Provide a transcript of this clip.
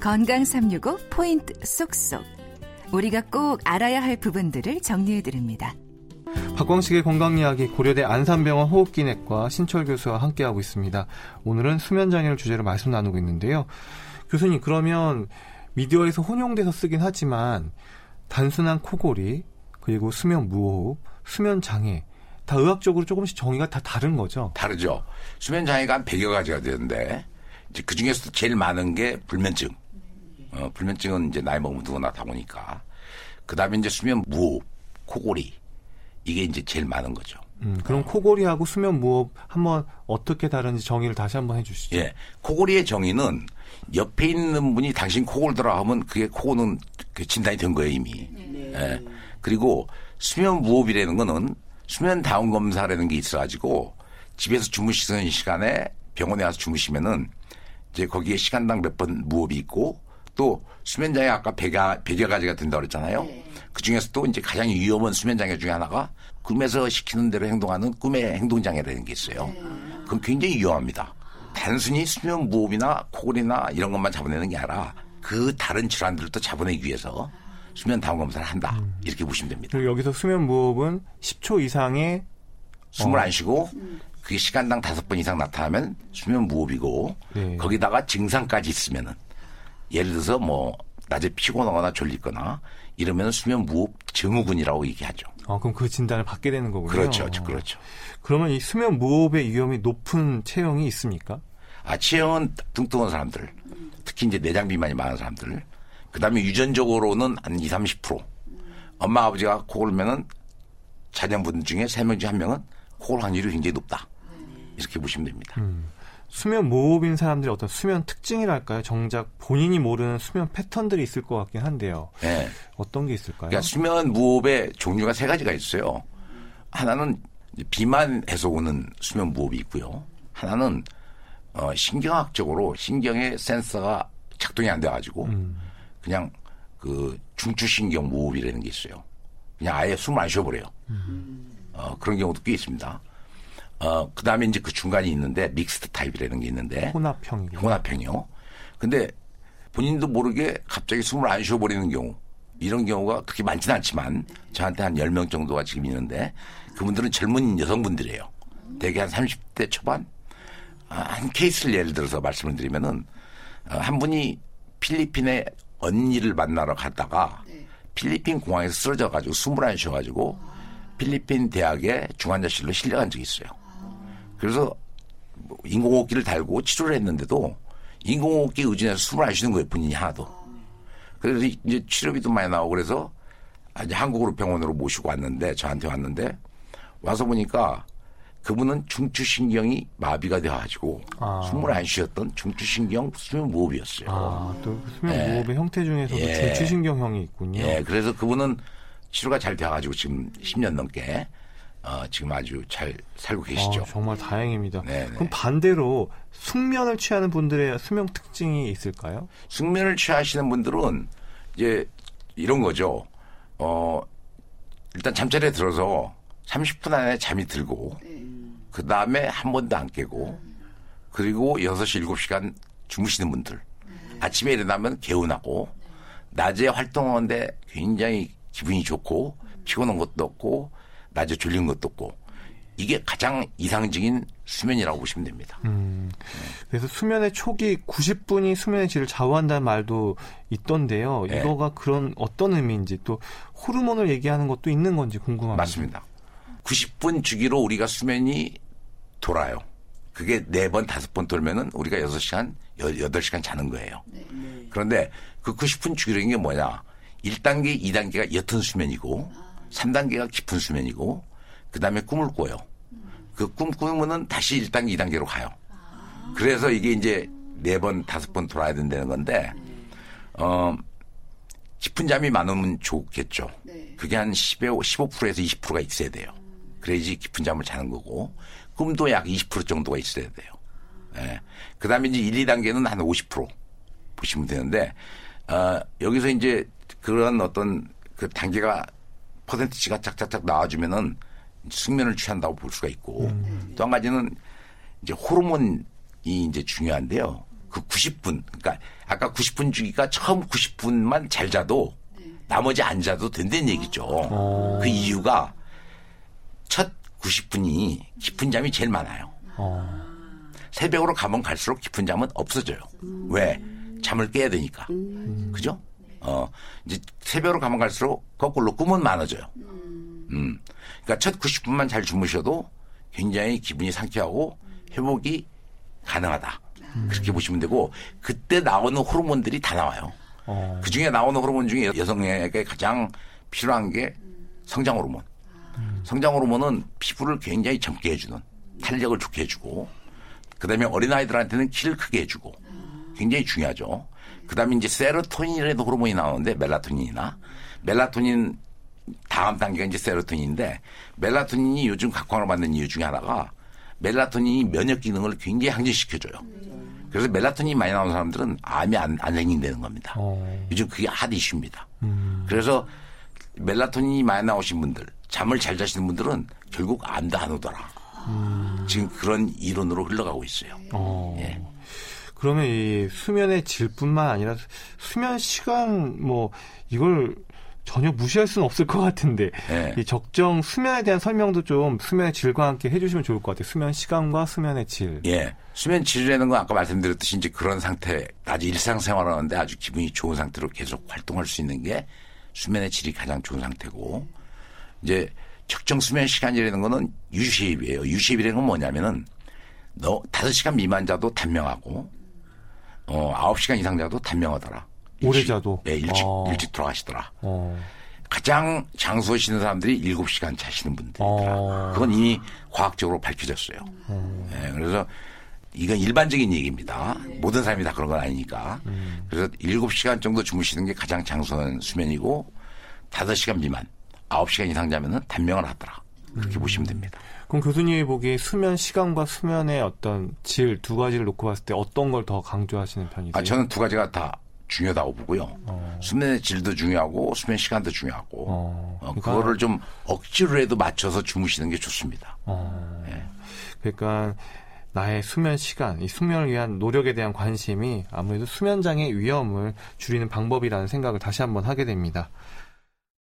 건강 365 포인트 쏙쏙. 우리가 꼭 알아야 할 부분들을 정리해 드립니다. 박광식의 건강 이야기 고려대 안산병원 호흡기내과 신철 교수와 함께하고 있습니다. 오늘은 수면 장애를 주제로 말씀 나누고 있는데요. 교수님 그러면 미디어에서 혼용돼서 쓰긴 하지만 단순한 코골이 그리고 수면 무호흡, 수면 장애 다 의학적으로 조금씩 정의가 다 다른 거죠. 다르죠. 수면 장애가 한 100여 가지가 되는데 이제 그 중에서도 제일 많은 게 불면증. 어, 불면증은 이제 나이 먹으면 누구나 다 오니까. 그 다음에 이제 수면 무호흡, 코골이. 이게 이제 제일 많은 거죠. 음, 그럼 코골이하고 수면 무호흡 한번 어떻게 다른지 정의를 다시 한번 해주시죠. 예. 코골이의 정의는 옆에 있는 분이 당신 코골더라 하면 그게 코고는 그 진단이 된 거예요, 이미. 예. 그리고 수면 무호흡이라는 거는 수면 다운 검사라는 게 있어가지고 집에서 주무시는 시간에 병원에 와서 주무시면은 이제 거기에 시간당 몇 번 무호흡이 있고 또 수면장애 아까 100여, 100여 가지가 된다고 그랬잖아요. 그 중에서 또 이제 가장 위험한 수면장애 중에 하나가 꿈에서 시키는 대로 행동하는 꿈의 행동장애라는 게 있어요. 그건 굉장히 위험합니다. 단순히 수면 무호흡이나 코골이나 이런 것만 잡아내는 게 아니라 그 다른 질환들도 잡아내기 위해서 수면 다운 검사를 한다. 이렇게 보시면 됩니다. 그리고 여기서 수면 무호흡은 10초 이상의 숨을 어. 안 쉬고 그게 시간당 다섯 번 이상 나타나면 수면 무호흡이고 네. 거기다가 증상까지 있으면은 예를 들어서 뭐 낮에 피곤하거나 졸리거나 이러면 수면 무호흡 증후군이라고 얘기하죠. 어, 그럼 그 진단을 받게 되는 거군요. 그렇죠, 그렇죠. 그러면 이 수면 무호흡의 위험이 높은 체형이 있습니까? 아, 체형은 뚱뚱한 사람들, 특히 이제 내장 비만이 많은 사람들, 그 다음에 유전적으로는 한 20, 30%. 엄마, 아버지가 코 골면은 자녀분 중에 세명 중에 한 명은 코골 확률이 굉장히 높다. 이렇게 보시면 됩니다. 수면 무호흡인 사람들의 어떤 수면 특징이랄까요? 정작 본인이 모르는 수면 패턴들이 있을 것 같긴 한데요. 예. 어떤 게 있을까요? 그러니까 수면 무호흡의 종류가 세 가지가 있어요. 하나는 이제 비만해서 오는 수면 무호흡이 있고요. 하나는 어, 신경학적으로 신경의 센서가 작동이 안 돼가지고 그냥 그 중추신경 무호흡이라는 게 있어요. 그냥 아예 숨을 안 쉬어버려요. 어, 그런 경우도 꽤 있습니다. 어, 그 다음에 이제 그 중간이 있는데 믹스드 타입이라는 게 있는데 혼합형이. 혼합형이요. 근데 본인도 모르게 갑자기 숨을 안 쉬어버리는 경우 이런 경우가 그렇게 많지는 않지만 저한테 한 10명 정도가 지금 있는데 그분들은 젊은 여성분들이에요. 대개 한 30대 초반 아, 한 케이스를 예를 들어서 말씀을 드리면은 어, 한 분이 필리핀에 언니를 만나러 갔다가 필리핀 공항에서 쓰러져 가지고 숨을 안 쉬어 가지고 필리핀 대학의 중환자실로 실려간 적이 있어요. 그래서 뭐 인공호흡기를 달고 치료를 했는데도 인공호흡기 의존해서 숨을 안 쉬는 거예요, 본인이 하나도. 그래서 이제 치료비도 많이 나오고 그래서 이제 한국으로 병원으로 모시고 왔는데 저한테 왔는데 와서 보니까 그분은 중추신경이 마비가 돼가지고 아. 숨을 안 쉬었던 중추신경 수면 무호흡이었어요. 아, 또 수면 예. 무호흡의 형태 중에서도 예. 중추신경형이 있군요. 예, 그래서 그분은 치료가 잘 돼가지고 지금 10년 넘게 어, 지금 아주 잘 살고 계시죠. 아, 정말 다행입니다. 네네. 그럼 반대로 숙면을 취하는 분들의 수면 특징이 있을까요? 숙면을 취하시는 분들은 이제 이런 거죠. 어, 일단 잠자리에 들어서 30분 안에 잠이 들고, 그 다음에 한 번도 안 깨고, 그리고 6시, 7시간 주무시는 분들. 아침에 일어나면 개운하고, 낮에 활동하는데 굉장히 기분이 좋고, 피곤한 것도 없고, 낮에 졸린 것도 없고, 이게 가장 이상적인 수면이라고 보시면 됩니다. 그래서 수면의 초기 90분이 수면의 질을 좌우한다는 말도 있던데요. 네. 이거가 그런 어떤 의미인지 또 호르몬을 얘기하는 것도 있는 건지 궁금합니다. 맞습니다. 90분 주기로 우리가 수면이 돌아요. 그게 네 번, 다섯 번 돌면은 우리가 6시간, 8시간 자는 거예요. 그런데 그 90분 주기라는 게 뭐냐. 1단계, 2단계가 옅은 수면이고, 3단계가 깊은 수면이고, 그 다음에 꿈을 꿔요. 그 꿈 꾸면은 다시 1단계, 2단계로 가요. 그래서 이게 이제 네 번, 다섯 번 돌아야 된다는 건데, 어, 깊은 잠이 많으면 좋겠죠. 그게 한 10에 15%에서 20%가 있어야 돼요. 그래야지 깊은 잠을 자는 거고, 꿈도 약 20% 정도가 있어야 돼요. 예. 그 다음에 이제 1, 2단계는 한 50% 보시면 되는데, 어, 여기서 이제 그런 어떤 그 단계가 퍼센트치가 짝짝짝 나와주면은 숙면을 취한다고 볼 수가 있고, 또한 가지는 이제 호르몬이 이제 중요한데요. 그그 90분, 그러니까 아까 90분 주기가 처음 90분만 잘 자도 나머지 안 자도 된다는 얘기죠. 어. 그 이유가 첫 90분이 깊은 잠이 제일 많아요. 어. 새벽으로 가면 갈수록 깊은 잠은 없어져요. 왜? 잠을 깨야 되니까. 그죠? 어, 이제 새벽으로 가면 갈수록 거꾸로 꿈은 많아져요. 음. 그러니까 첫 90분만 잘 주무셔도 굉장히 기분이 상쾌하고 회복이 가능하다. 그렇게 보시면 되고 그때 나오는 호르몬들이 다 나와요. 어. 그 중에 나오는 호르몬 중에 여성에게 가장 필요한 게 성장 호르몬. 성장 호르몬은 피부를 굉장히 젊게 해주는 탄력을 좋게 해주고 그다음에 어린아이들한테는 키를 크게 해주고 굉장히 중요하죠. 그다음에 이제 세로토닌이라는 호르몬이 나오는데 멜라토닌이나 멜라토닌 다음 단계가 이제 세로토닌인데 멜라토닌이 요즘 각광을 받는 이유 중에 하나가 멜라토닌이 면역 기능을 굉장히 항진시켜줘요. 그래서 멜라토닌이 많이 나오는 사람들은 암이 안, 안 생긴다는 겁니다. 어. 요즘 그게 핫 이슈입니다. 음. 그래서 멜라토닌이 많이 나오신 분들, 잠을 잘 자시는 분들은 결국 암도 안 오더라. 지금 그런 이론으로 흘러가고 있어요. 어. 예. 그러면 이 수면의 질뿐만 아니라 수면 시간 뭐 이걸 전혀 무시할 수는 없을 것 같은데 예. 이 적정 수면에 대한 설명도 좀 수면의 질과 함께 해주시면 좋을 것 같아요. 수면 시간과 수면의 질. 예. 수면 질이라는 건 아까 말씀드렸듯이 이제 그런 상태, 아주 일상생활 하는데 아주 기분이 좋은 상태로 계속 활동할 수 있는 게 수면의 질이 가장 좋은 상태고, 이제 적정 수면 시간이라는 거는 유쉐입이에요. 유쉐입이라는 건 뭐냐면은, 너 5시간 미만 자도 단명하고, 어, 9시간 이상 자도 단명하더라. 오래 자도? 예, 일찍, 어. 일찍 돌아가시더라. 어. 가장 장수에 쉬는 사람들이 7시간 자시는 분들이더라. 어. 그건 이미 과학적으로 밝혀졌어요. 예, 그래서 이건 일반적인 얘기입니다. 모든 사람이 다 그런 건 아니니까. 그래서 7시간 정도 주무시는 게 가장 장수한 수면이고 5시간 미만, 9시간 이상 자면은 단명을 하더라. 그렇게 보시면 됩니다. 그럼 교수님이 보기에 수면 시간과 수면의 어떤 질 두 가지를 놓고 봤을 때 어떤 걸 더 강조하시는 편이세요? 아, 저는 두 가지가 다 중요하다고 보고요. 어. 수면의 질도 중요하고 수면 시간도 중요하고 어, 어, 그러니까- 그거를 좀 억지로라도 맞춰서 주무시는 게 좋습니다. 어. 예. 그러니까 나의 수면 시간, 이 숙면을 위한 노력에 대한 관심이 아무래도 수면 장애 위험을 줄이는 방법이라는 생각을 다시 한번 하게 됩니다.